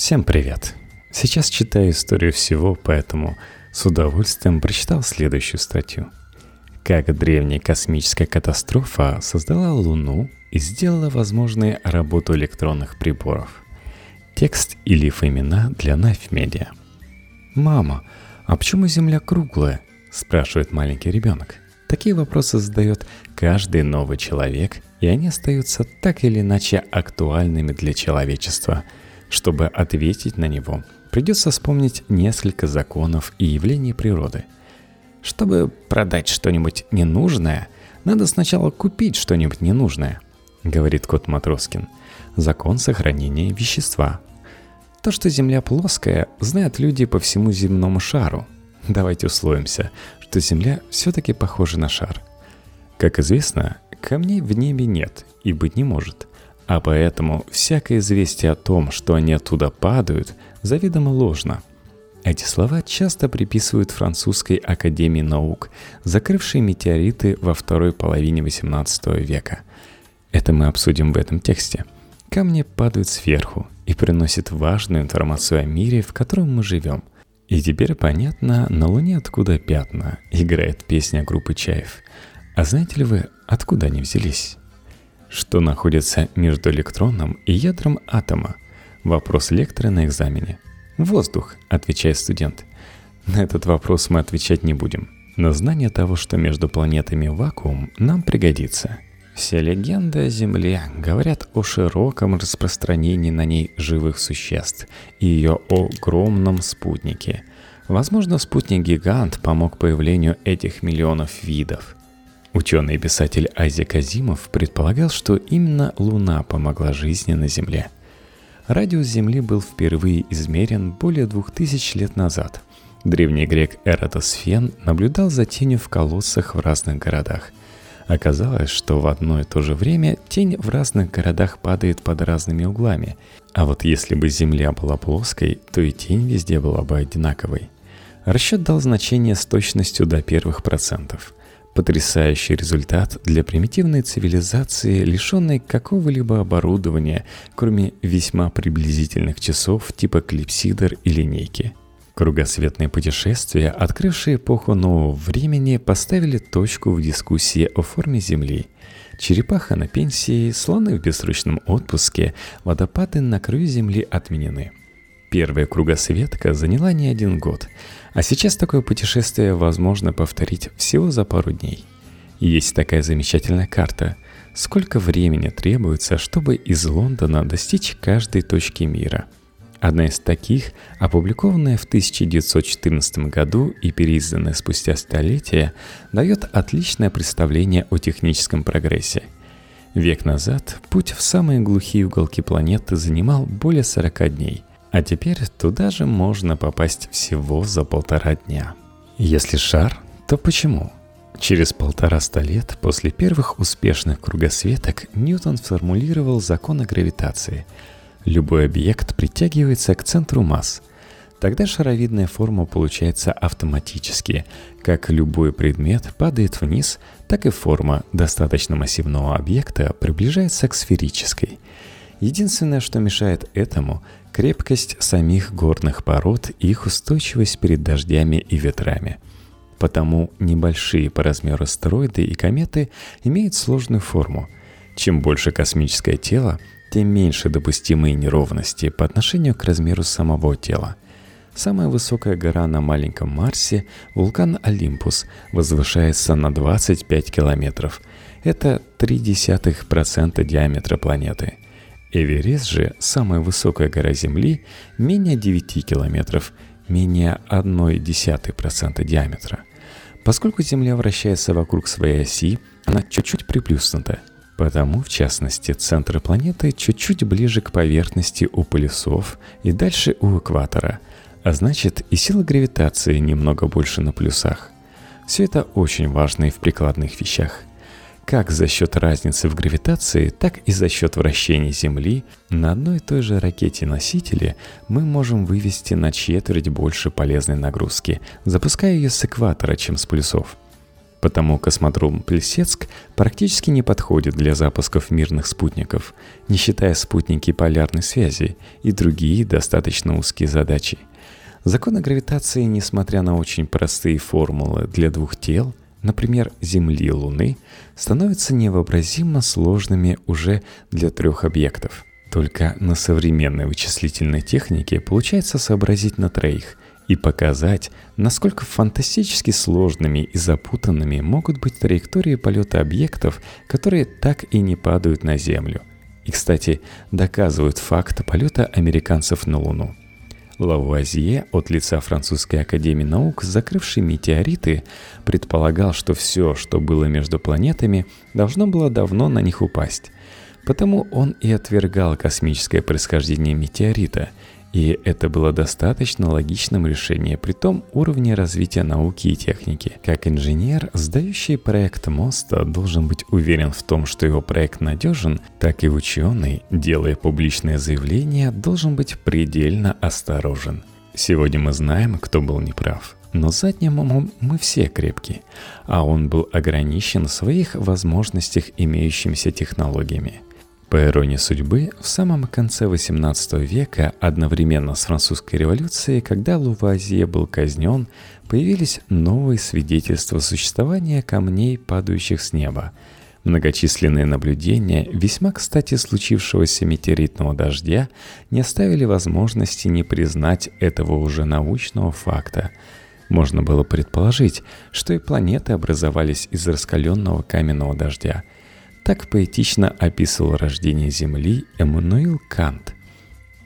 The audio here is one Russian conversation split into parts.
Всем привет! Сейчас читаю историю всего, поэтому с удовольствием прочитал следующую статью. Как древняя космическая катастрофа создала Луну и сделала возможной работу электронных приборов. Текст и лиф-имена для Knife Media. «Мама, а почему Земля круглая?» – спрашивает маленький ребенок. Такие вопросы задает каждый новый человек, и они остаются так или иначе актуальными для человечества – чтобы ответить на него, придется вспомнить несколько законов и явлений природы. Чтобы продать что-нибудь ненужное, надо сначала купить что-нибудь ненужное, говорит кот Матроскин. Закон сохранения вещества. То, что Земля плоская, знают люди по всему земному шару. Давайте условимся, что Земля все-таки похожа на шар. Как известно, камней в небе нет и быть не может. А поэтому всякое известие о том, что они оттуда падают, заведомо ложно. Эти слова часто приписывают французской академии наук, закрывшей метеориты во второй половине XVIII века. Это мы обсудим в этом тексте. Камни падают сверху и приносят важную информацию о мире, в котором мы живем. И теперь понятно, на Луне откуда пятна, играет песня группы Чаев. А знаете ли вы, откуда они взялись? Что находится между электроном и ядром атома? Вопрос лектора на экзамене. Воздух, отвечает студент. На этот вопрос мы отвечать не будем. Но знание того, что между планетами вакуум, нам пригодится. Все легенды о Земле говорят о широком распространении на ней живых существ и ее огромном спутнике. Возможно, спутник-гигант помог появлению этих миллионов видов – Ученый и писатель Айзек Азимов предполагал, что именно Луна помогла жизни на Земле. Радиус Земли был впервые измерен более двух тысяч лет назад. Древний грек Эратосфен наблюдал за тенью в колоссах в разных городах. Оказалось, что в одно и то же время тень в разных городах падает под разными углами. А вот если бы Земля была плоской, то и тень везде была бы одинаковой. Расчет дал значение с точностью до первых процентов – Потрясающий результат для примитивной цивилизации, лишенной какого-либо оборудования, кроме весьма приблизительных часов типа клипсидр и линейки. Кругосветные путешествия, открывшие эпоху нового времени, поставили точку в дискуссии о форме Земли. Черепаха на пенсии, слоны в бессрочном отпуске, водопады на краю Земли отменены – Первая кругосветка заняла не один год, а сейчас такое путешествие возможно повторить всего за пару дней. Есть такая замечательная карта. Сколько времени требуется, чтобы из Лондона достичь каждой точки мира? Одна из таких, опубликованная в 1914 году и переизданная спустя столетия, дает отличное представление о техническом прогрессе. Век назад путь в самые глухие уголки планеты занимал более 40 дней – а теперь туда же можно попасть всего за полтора дня. Если шар, то почему? Через полтораста лет после первых успешных кругосветок Ньютон сформулировал законы гравитации. Любой объект притягивается к центру масс. Тогда шаровидная форма получается автоматически. Как любой предмет падает вниз, так и форма достаточно массивного объекта приближается к сферической. Единственное, что мешает этому – крепкость самих горных пород и их устойчивость перед дождями и ветрами. Потому небольшие по размеру астероиды и кометы имеют сложную форму. Чем больше космическое тело, тем меньше допустимые неровности по отношению к размеру самого тела. Самая высокая гора на маленьком Марсе, вулкан Олимпус, возвышается на 25 километров. Это 0,3% диаметра планеты – Эверест же, самая высокая гора Земли, менее 9 километров, менее 0,1% диаметра. Поскольку Земля вращается вокруг своей оси, она чуть-чуть приплюснута. Потому, в частности, центр планеты чуть-чуть ближе к поверхности у полюсов и дальше у экватора, а значит и сила гравитации немного больше на плюсах. Все это очень важно и в прикладных вещах как за счет разницы в гравитации, так и за счет вращения Земли на одной и той же ракете-носителе мы можем вывести на четверть больше полезной нагрузки, запуская ее с экватора, чем с полюсов. Потому космодром Плесецк практически не подходит для запусков мирных спутников, не считая спутники полярной связи и другие достаточно узкие задачи. Законы гравитации, несмотря на очень простые формулы для двух тел, например, Земли и Луны, становятся невообразимо сложными уже для трех объектов. Только на современной вычислительной технике получается сообразить на троих и показать, насколько фантастически сложными и запутанными могут быть траектории полета объектов, которые так и не падают на Землю. И, кстати, доказывают факт полета американцев на Луну. Лавуазье от лица Французской академии наук, закрывший метеориты, предполагал, что все, что было между планетами, должно было давно на них упасть. Потому он и отвергал космическое происхождение метеорита – и это было достаточно логичным решением при том уровне развития науки и техники. Как инженер, сдающий проект моста должен быть уверен в том, что его проект надежен, так и ученый, делая публичное заявление, должен быть предельно осторожен. Сегодня мы знаем, кто был неправ. Но задним умом мы все крепкие, а он был ограничен в своих возможностях имеющимися технологиями – по иронии судьбы, в самом конце XVIII века, одновременно с французской революцией, когда Лувазье был казнен, появились новые свидетельства существования камней, падающих с неба. Многочисленные наблюдения, весьма кстати случившегося метеоритного дождя, не оставили возможности не признать этого уже научного факта. Можно было предположить, что и планеты образовались из раскаленного каменного дождя – так поэтично описывал рождение Земли Эммануил Кант.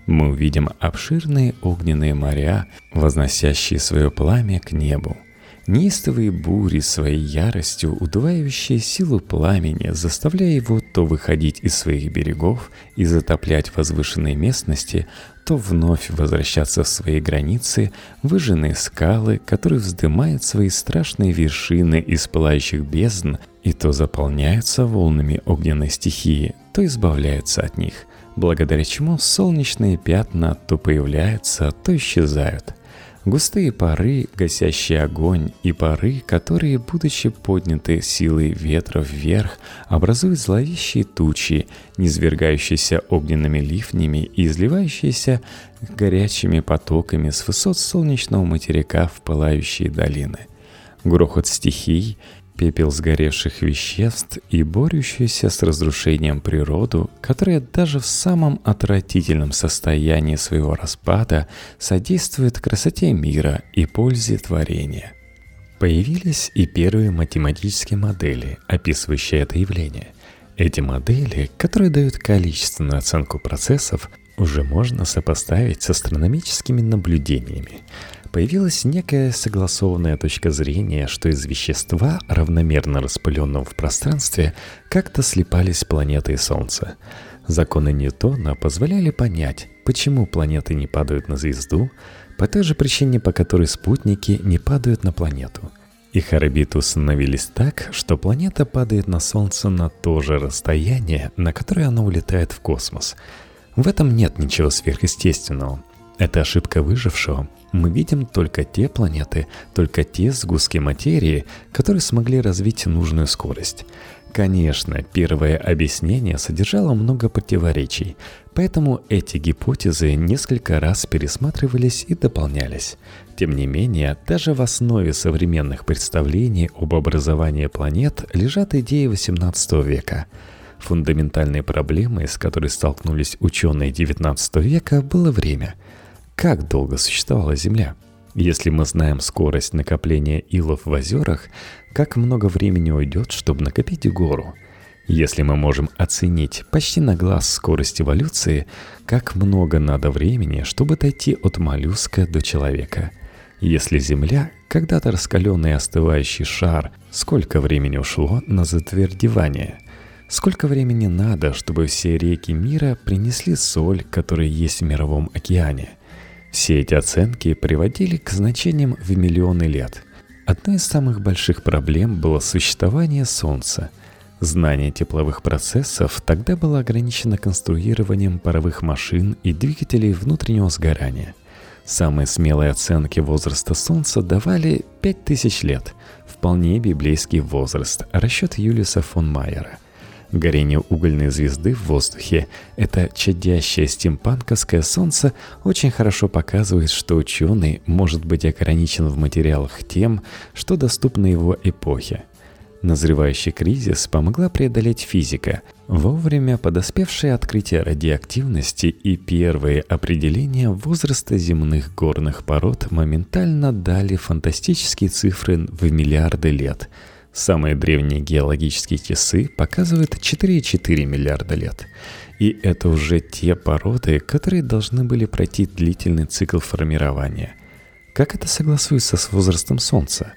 Мы увидим обширные огненные моря, возносящие свое пламя к небу. Неистовые бури своей яростью, удваивающие силу пламени, заставляя его то выходить из своих берегов и затоплять возвышенные местности, то вновь возвращаться в свои границы, выжженные скалы, которые вздымают свои страшные вершины из пылающих бездн, и то заполняются волнами огненной стихии, то избавляются от них, благодаря чему солнечные пятна то появляются, то исчезают – Густые пары, гасящие огонь, и пары, которые, будучи подняты силой ветра вверх, образуют зловещие тучи, низвергающиеся огненными ливнями и изливающиеся горячими потоками с высот солнечного материка в пылающие долины. Грохот стихий, пепел сгоревших веществ и борющуюся с разрушением природу, которая даже в самом отвратительном состоянии своего распада содействует красоте мира и пользе творения. Появились и первые математические модели, описывающие это явление. Эти модели, которые дают количественную оценку процессов, уже можно сопоставить с астрономическими наблюдениями появилась некая согласованная точка зрения, что из вещества, равномерно распыленного в пространстве, как-то слипались планеты и Солнце. Законы Ньютона позволяли понять, почему планеты не падают на звезду, по той же причине, по которой спутники не падают на планету. Их орбиты установились так, что планета падает на Солнце на то же расстояние, на которое она улетает в космос. В этом нет ничего сверхъестественного. Это ошибка выжившего, мы видим только те планеты, только те сгустки материи, которые смогли развить нужную скорость. Конечно, первое объяснение содержало много противоречий, поэтому эти гипотезы несколько раз пересматривались и дополнялись. Тем не менее, даже в основе современных представлений об образовании планет лежат идеи XVIII века. Фундаментальной проблемой, с которой столкнулись ученые XIX века, было время – как долго существовала Земля? Если мы знаем скорость накопления илов в озерах, как много времени уйдет, чтобы накопить гору? Если мы можем оценить почти на глаз скорость эволюции, как много надо времени, чтобы дойти от моллюска до человека? Если Земля, когда-то раскаленный остывающий шар, сколько времени ушло на затвердевание? Сколько времени надо, чтобы все реки мира принесли соль, которая есть в мировом океане – все эти оценки приводили к значениям в миллионы лет. Одной из самых больших проблем было существование Солнца. Знание тепловых процессов тогда было ограничено конструированием паровых машин и двигателей внутреннего – Самые смелые оценки возраста Солнца давали 5000 лет. Вполне библейский возраст, расчет Юлиуса фон Майера. Горение угольной звезды в воздухе, это чадящее стимпанковское солнце, очень хорошо показывает, что ученый может быть ограничен в материалах тем, что доступно его эпохе. Назревающий кризис помогла преодолеть физика, вовремя подоспевшее открытие радиоактивности и первые определения возраста земных горных пород моментально дали фантастические цифры в миллиарды лет – Самые древние геологические часы показывают 4,4 миллиарда лет. И это уже те породы, которые должны были пройти длительный цикл формирования. Как это согласуется с возрастом Солнца?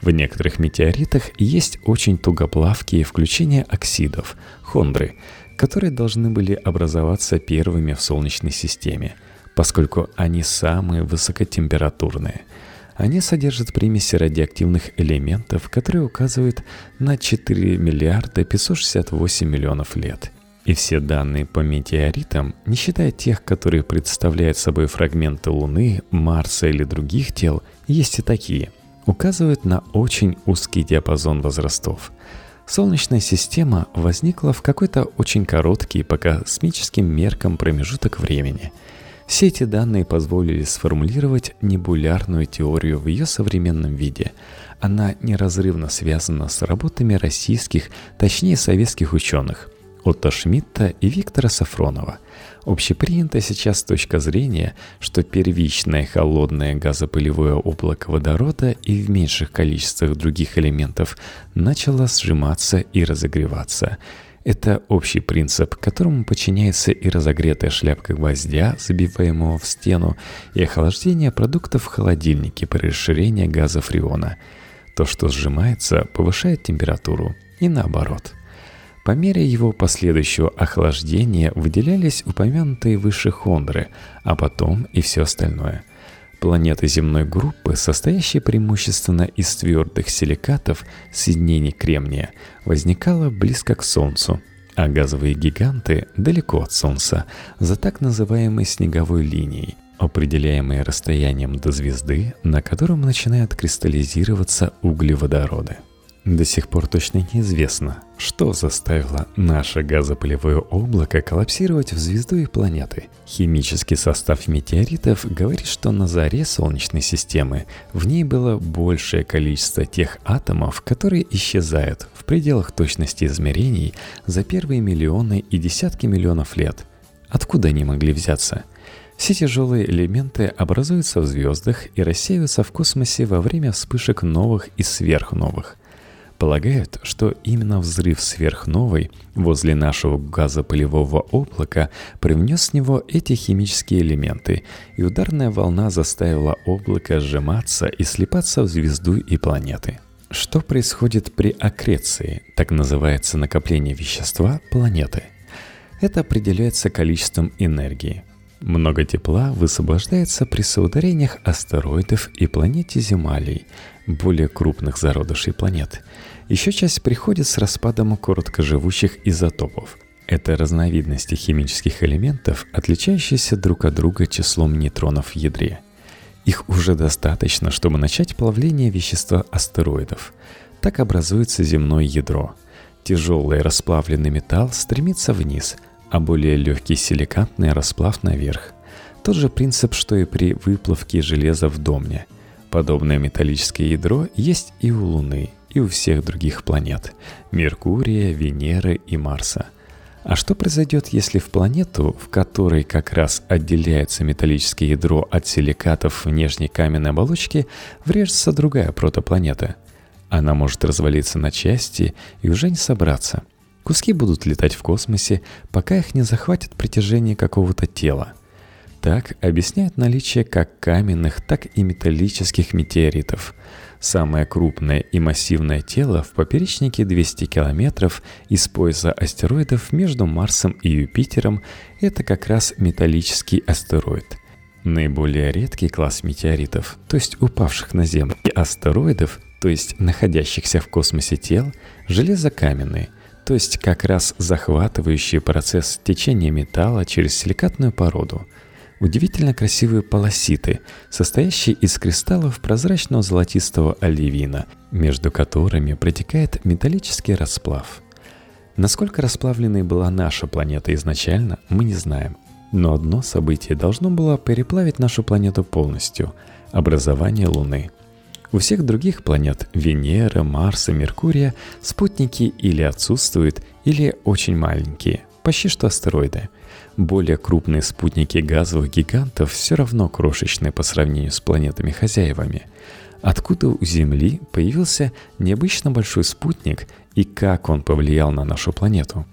В некоторых метеоритах есть очень тугоплавкие включения оксидов, хондры, которые должны были образоваться первыми в Солнечной системе, поскольку они самые высокотемпературные – они содержат примеси радиоактивных элементов, которые указывают на 4 миллиарда 568 миллионов лет. И все данные по метеоритам, не считая тех, которые представляют собой фрагменты Луны, Марса или других тел, есть и такие, указывают на очень узкий диапазон возрастов. Солнечная система возникла в какой-то очень короткий по космическим меркам промежуток времени – все эти данные позволили сформулировать небулярную теорию в ее современном виде. Она неразрывно связана с работами российских, точнее советских ученых Отто Шмидта и Виктора Сафронова. Общепринята сейчас точка зрения, что первичное холодное газопылевое облако водорода и в меньших количествах других элементов начало сжиматься и разогреваться – это общий принцип, которому подчиняется и разогретая шляпка гвоздя, забиваемого в стену, и охлаждение продуктов в холодильнике при расширении газа фреона. То, что сжимается, повышает температуру, и наоборот. По мере его последующего охлаждения выделялись упомянутые выше хондры, а потом и все остальное – Планеты земной группы, состоящие преимущественно из твердых силикатов соединений кремния, возникала близко к Солнцу, а газовые гиганты далеко от Солнца, за так называемой снеговой линией, определяемой расстоянием до звезды, на котором начинают кристаллизироваться углеводороды. До сих пор точно неизвестно, что заставило наше газопылевое облако коллапсировать в звезду и планеты. Химический состав метеоритов говорит, что на заре Солнечной системы в ней было большее количество тех атомов, которые исчезают в пределах точности измерений за первые миллионы и десятки миллионов лет. Откуда они могли взяться? Все тяжелые элементы образуются в звездах и рассеиваются в космосе во время вспышек новых и сверхновых – Полагают, что именно взрыв сверхновой возле нашего газопылевого облака привнес с него эти химические элементы, и ударная волна заставила облако сжиматься и слипаться в звезду и планеты. Что происходит при аккреции, так называется накопление вещества планеты? Это определяется количеством энергии. Много тепла высвобождается при соударениях астероидов и планете Земалий, более крупных зародышей планет. Еще часть приходит с распадом короткоживущих изотопов. Это разновидности химических элементов, отличающиеся друг от друга числом нейтронов в ядре. Их уже достаточно, чтобы начать плавление вещества астероидов. Так образуется земное ядро. Тяжелый расплавленный металл стремится вниз, а более легкий силикатный расплав наверх. Тот же принцип, что и при выплавке железа в домне – Подобное металлическое ядро есть и у Луны, и у всех других планет – Меркурия, Венеры и Марса. А что произойдет, если в планету, в которой как раз отделяется металлическое ядро от силикатов внешней каменной оболочки, врежется другая протопланета? Она может развалиться на части и уже не собраться. Куски будут летать в космосе, пока их не захватит притяжение какого-то тела – так объясняют наличие как каменных, так и металлических метеоритов. Самое крупное и массивное тело в поперечнике 200 километров из пояса астероидов между Марсом и Юпитером – это как раз металлический астероид. Наиболее редкий класс метеоритов, то есть упавших на Землю, и астероидов, то есть находящихся в космосе тел, железокаменные – то есть как раз захватывающий процесс течения металла через силикатную породу – удивительно красивые полоситы, состоящие из кристаллов прозрачного золотистого оливина, между которыми протекает металлический расплав. Насколько расплавленной была наша планета изначально, мы не знаем. Но одно событие должно было переплавить нашу планету полностью – образование Луны. У всех других планет – Венеры, Марса, Меркурия – спутники или отсутствуют, или очень маленькие, почти что астероиды – более крупные спутники газовых гигантов все равно крошечные по сравнению с планетами-хозяевами. Откуда у Земли появился необычно большой спутник и как он повлиял на нашу планету?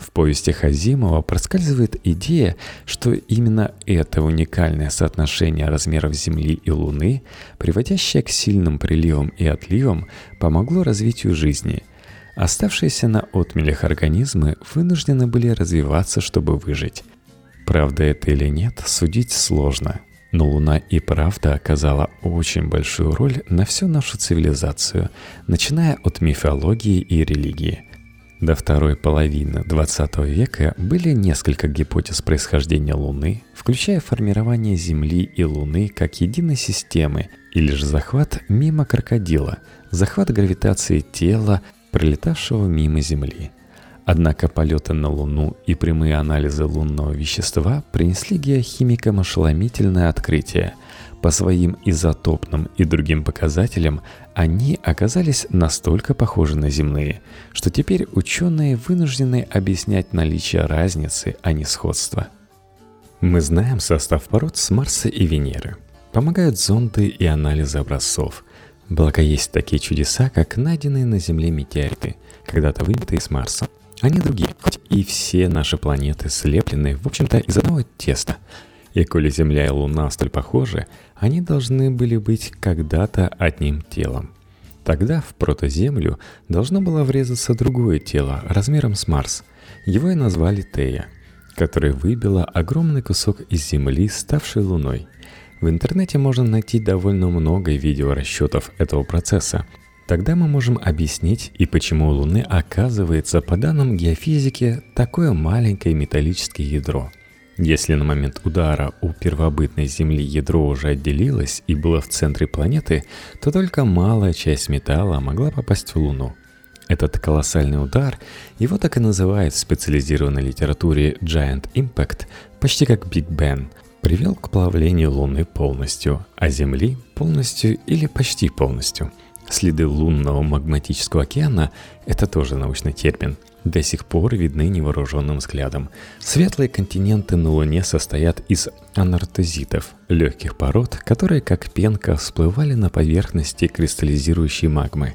В повестях Азимова проскальзывает идея, что именно это уникальное соотношение размеров Земли и Луны, приводящее к сильным приливам и отливам, помогло развитию жизни – Оставшиеся на отмелях организмы вынуждены были развиваться, чтобы выжить. Правда это или нет, судить сложно. Но Луна и правда оказала очень большую роль на всю нашу цивилизацию, начиная от мифологии и религии. До второй половины 20 века были несколько гипотез происхождения Луны, включая формирование Земли и Луны как единой системы, или же захват мимо крокодила, захват гравитации тела, пролетавшего мимо Земли. Однако полеты на Луну и прямые анализы лунного вещества принесли геохимикам ошеломительное открытие. По своим изотопным и другим показателям они оказались настолько похожи на земные, что теперь ученые вынуждены объяснять наличие разницы, а не сходства. Мы знаем состав пород с Марса и Венеры. Помогают зонды и анализы образцов – Благо есть такие чудеса, как найденные на Земле метеориты, когда-то вынятые с Марса. Они другие, хоть и все наши планеты слеплены, в общем-то, из одного теста. И коли Земля и Луна столь похожи, они должны были быть когда-то одним телом. Тогда в протоземлю должно было врезаться другое тело размером с Марс. Его и назвали Тея, которое выбило огромный кусок из Земли, ставшей Луной – в интернете можно найти довольно много видеорасчетов этого процесса. Тогда мы можем объяснить и почему у Луны оказывается, по данным геофизики, такое маленькое металлическое ядро. Если на момент удара у первобытной Земли ядро уже отделилось и было в центре планеты, то только малая часть металла могла попасть в Луну. Этот колоссальный удар, его так и называют в специализированной литературе Giant Impact, почти как Big Bang – привел к плавлению Луны полностью, а Земли полностью или почти полностью. Следы лунного магматического океана – это тоже научный термин – до сих пор видны невооруженным взглядом. Светлые континенты на Луне состоят из анартезитов, легких пород, которые как пенка всплывали на поверхности кристаллизирующей магмы.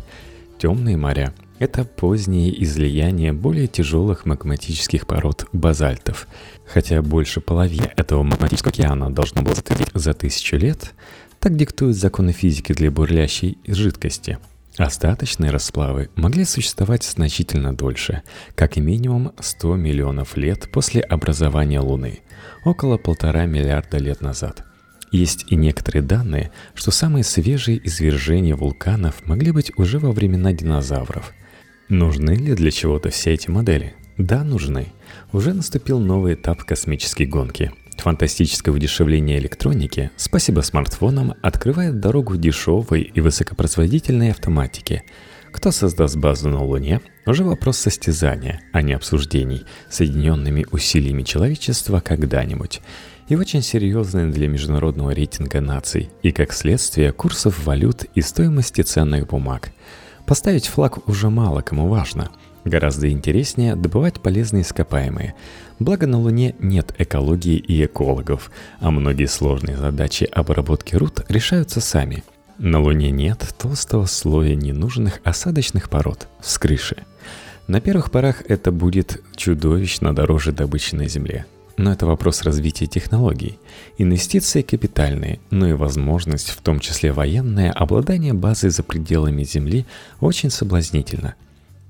Темные моря – это поздние излияния более тяжелых магматических пород базальтов – Хотя больше половины этого магматического океана должно было затвердить за тысячу лет, так диктуют законы физики для бурлящей жидкости. Остаточные расплавы могли существовать значительно дольше, как и минимум 100 миллионов лет после образования Луны, около полтора миллиарда лет назад. Есть и некоторые данные, что самые свежие извержения вулканов могли быть уже во времена динозавров. Нужны ли для чего-то все эти модели? Да, нужны. Уже наступил новый этап космической гонки. Фантастическое удешевление электроники, спасибо смартфонам, открывает дорогу дешевой и высокопроизводительной автоматике. Кто создаст базу на Луне, уже вопрос состязания, а не обсуждений, соединенными усилиями человечества когда-нибудь. И очень серьезный для международного рейтинга наций, и как следствие курсов валют и стоимости ценных бумаг. Поставить флаг уже мало кому важно – Гораздо интереснее добывать полезные ископаемые. Благо на Луне нет экологии и экологов, а многие сложные задачи обработки руд решаются сами. На Луне нет толстого слоя ненужных осадочных пород с крыши. На первых порах это будет чудовищно дороже добычи на Земле. Но это вопрос развития технологий. Инвестиции капитальные, но и возможность, в том числе военное, обладание базой за пределами Земли очень соблазнительно –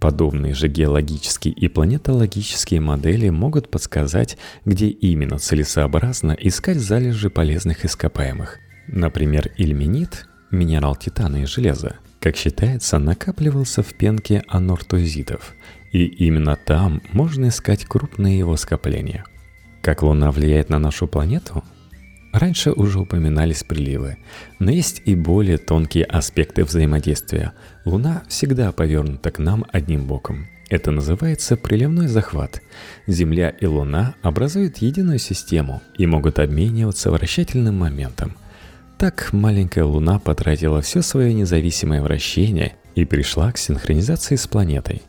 Подобные же геологические и планетологические модели могут подсказать, где именно целесообразно искать залежи полезных ископаемых. Например, ильменит, минерал титана и железа, как считается, накапливался в пенке анортозитов, и именно там можно искать крупные его скопления. Как Луна влияет на нашу планету? Раньше уже упоминались приливы. Но есть и более тонкие аспекты взаимодействия. Луна всегда повернута к нам одним боком. Это называется приливной захват. Земля и Луна образуют единую систему и могут обмениваться вращательным моментом. Так маленькая Луна потратила все свое независимое вращение и пришла к синхронизации с планетой.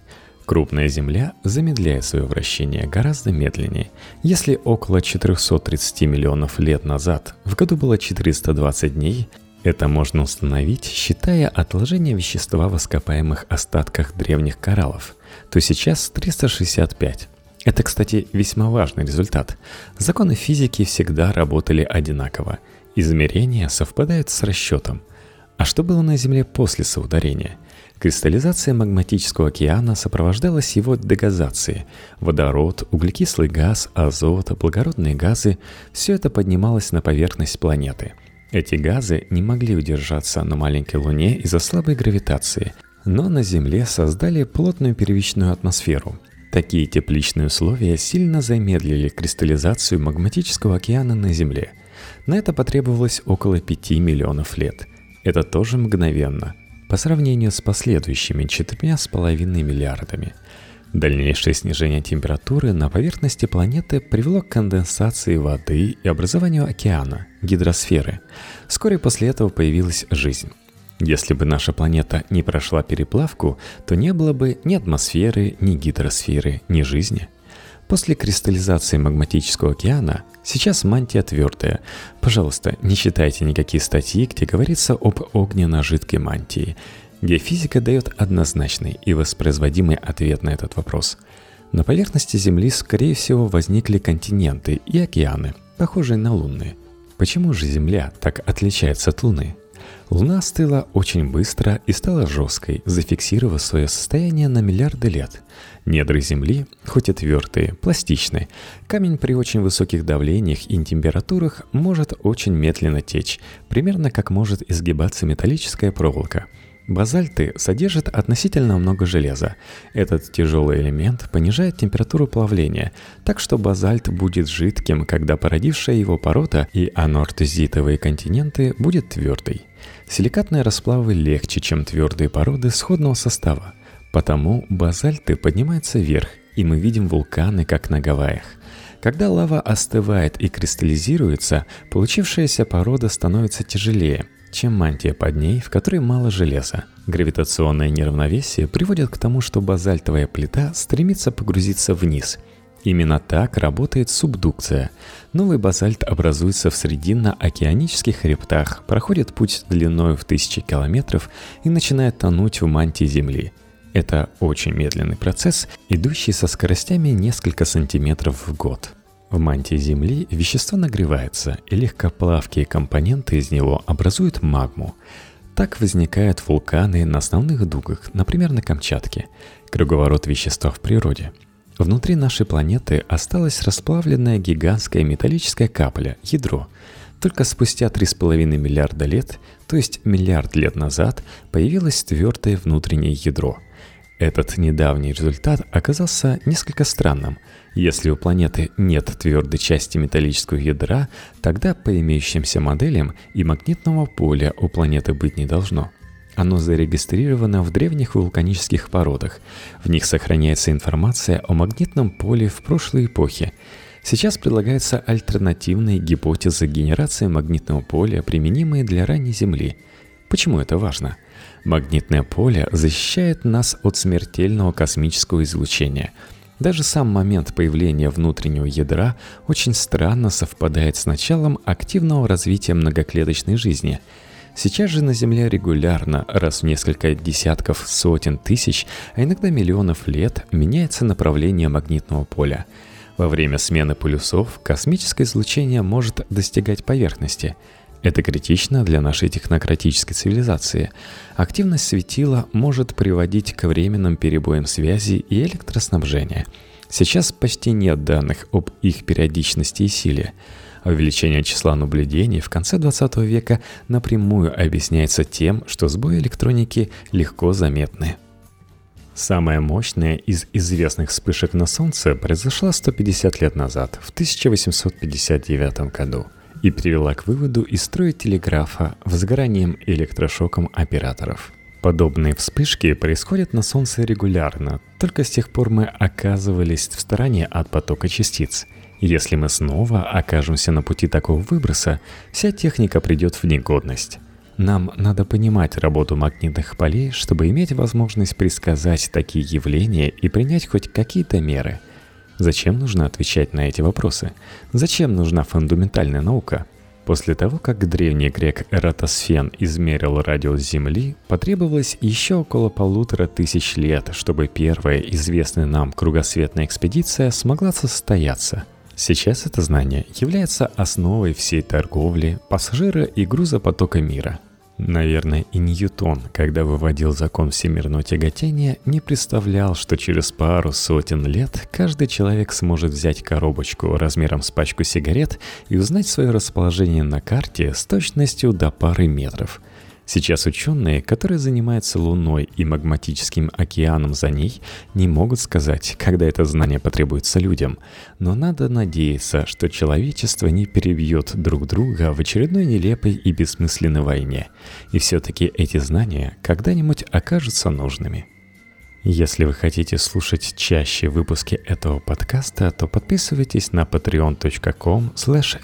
Крупная Земля замедляет свое вращение гораздо медленнее. Если около 430 миллионов лет назад в году было 420 дней, это можно установить, считая отложение вещества в ископаемых остатках древних кораллов, то сейчас 365. Это, кстати, весьма важный результат. Законы физики всегда работали одинаково. Измерения совпадают с расчетом. А что было на Земле после соударения? Кристаллизация магматического океана сопровождалась его дегазацией. Водород, углекислый газ, азот, благородные газы – все это поднималось на поверхность планеты – эти газы не могли удержаться на маленькой Луне из-за слабой гравитации, но на Земле создали плотную первичную атмосферу. Такие тепличные условия сильно замедлили кристаллизацию магматического океана на Земле. На это потребовалось около 5 миллионов лет. Это тоже мгновенно, по сравнению с последующими 4,5 миллиардами – Дальнейшее снижение температуры на поверхности планеты привело к конденсации воды и образованию океана, гидросферы. Вскоре после этого появилась жизнь. Если бы наша планета не прошла переплавку, то не было бы ни атмосферы, ни гидросферы, ни жизни. После кристаллизации магматического океана сейчас мантия твердая. Пожалуйста, не читайте никакие статьи, где говорится об огненно-жидкой мантии – Геофизика дает однозначный и воспроизводимый ответ на этот вопрос. На поверхности Земли, скорее всего, возникли континенты и океаны, похожие на лунные. Почему же Земля так отличается от Луны? Луна остыла очень быстро и стала жесткой, зафиксировав свое состояние на миллиарды лет. Недры Земли, хоть и твердые, пластичны. Камень при очень высоких давлениях и температурах может очень медленно течь, примерно как может изгибаться металлическая проволока – Базальты содержат относительно много железа. Этот тяжелый элемент понижает температуру плавления, так что базальт будет жидким, когда породившая его порода и анортезитовые континенты будет твердой. Силикатные расплавы легче, чем твердые породы сходного состава. Потому базальты поднимаются вверх, и мы видим вулканы, как на Гавайях. Когда лава остывает и кристаллизируется, получившаяся порода становится тяжелее – чем мантия под ней, в которой мало железа. Гравитационное неравновесие приводит к тому, что базальтовая плита стремится погрузиться вниз. Именно так работает субдукция. Новый базальт образуется в срединно-океанических хребтах, проходит путь длиной в тысячи километров и начинает тонуть в мантии Земли. Это очень медленный процесс, идущий со скоростями несколько сантиметров в год. В мантии Земли вещество нагревается, и легкоплавкие компоненты из него образуют магму. Так возникают вулканы на основных дугах, например, на Камчатке. Круговорот вещества в природе. Внутри нашей планеты осталась расплавленная гигантская металлическая капля – ядро. Только спустя 3,5 миллиарда лет, то есть миллиард лет назад, появилось твердое внутреннее ядро – этот недавний результат оказался несколько странным. Если у планеты нет твердой части металлического ядра, тогда по имеющимся моделям и магнитного поля у планеты быть не должно. Оно зарегистрировано в древних вулканических породах. В них сохраняется информация о магнитном поле в прошлой эпохе. Сейчас предлагается альтернативные гипотезы генерации магнитного поля, применимые для ранней Земли. Почему это важно? Магнитное поле защищает нас от смертельного космического излучения. Даже сам момент появления внутреннего ядра очень странно совпадает с началом активного развития многоклеточной жизни. Сейчас же на Земле регулярно, раз в несколько десятков, сотен тысяч, а иногда миллионов лет, меняется направление магнитного поля. Во время смены полюсов космическое излучение может достигать поверхности – это критично для нашей технократической цивилизации. Активность светила может приводить к временным перебоям связи и электроснабжения. Сейчас почти нет данных об их периодичности и силе. Увеличение числа наблюдений в конце 20 века напрямую объясняется тем, что сбои электроники легко заметны. Самая мощная из известных вспышек на Солнце произошла 150 лет назад, в 1859 году – и привела к выводу из строя телеграфа возгоранием электрошоком операторов. Подобные вспышки происходят на Солнце регулярно, только с тех пор мы оказывались в стороне от потока частиц. Если мы снова окажемся на пути такого выброса, вся техника придет в негодность. Нам надо понимать работу магнитных полей, чтобы иметь возможность предсказать такие явления и принять хоть какие-то меры. Зачем нужно отвечать на эти вопросы? Зачем нужна фундаментальная наука? После того, как древний грек Эратосфен измерил радиус Земли, потребовалось еще около полутора тысяч лет, чтобы первая известная нам кругосветная экспедиция смогла состояться – Сейчас это знание является основой всей торговли, пассажира и грузопотока мира. Наверное, и Ньютон, когда выводил закон всемирного тяготения, не представлял, что через пару сотен лет каждый человек сможет взять коробочку размером с пачку сигарет и узнать свое расположение на карте с точностью до пары метров – Сейчас ученые, которые занимаются Луной и магматическим океаном за ней, не могут сказать, когда это знание потребуется людям. Но надо надеяться, что человечество не перебьет друг друга в очередной нелепой и бессмысленной войне. И все-таки эти знания когда-нибудь окажутся нужными. Если вы хотите слушать чаще выпуски этого подкаста, то подписывайтесь на patreon.com slash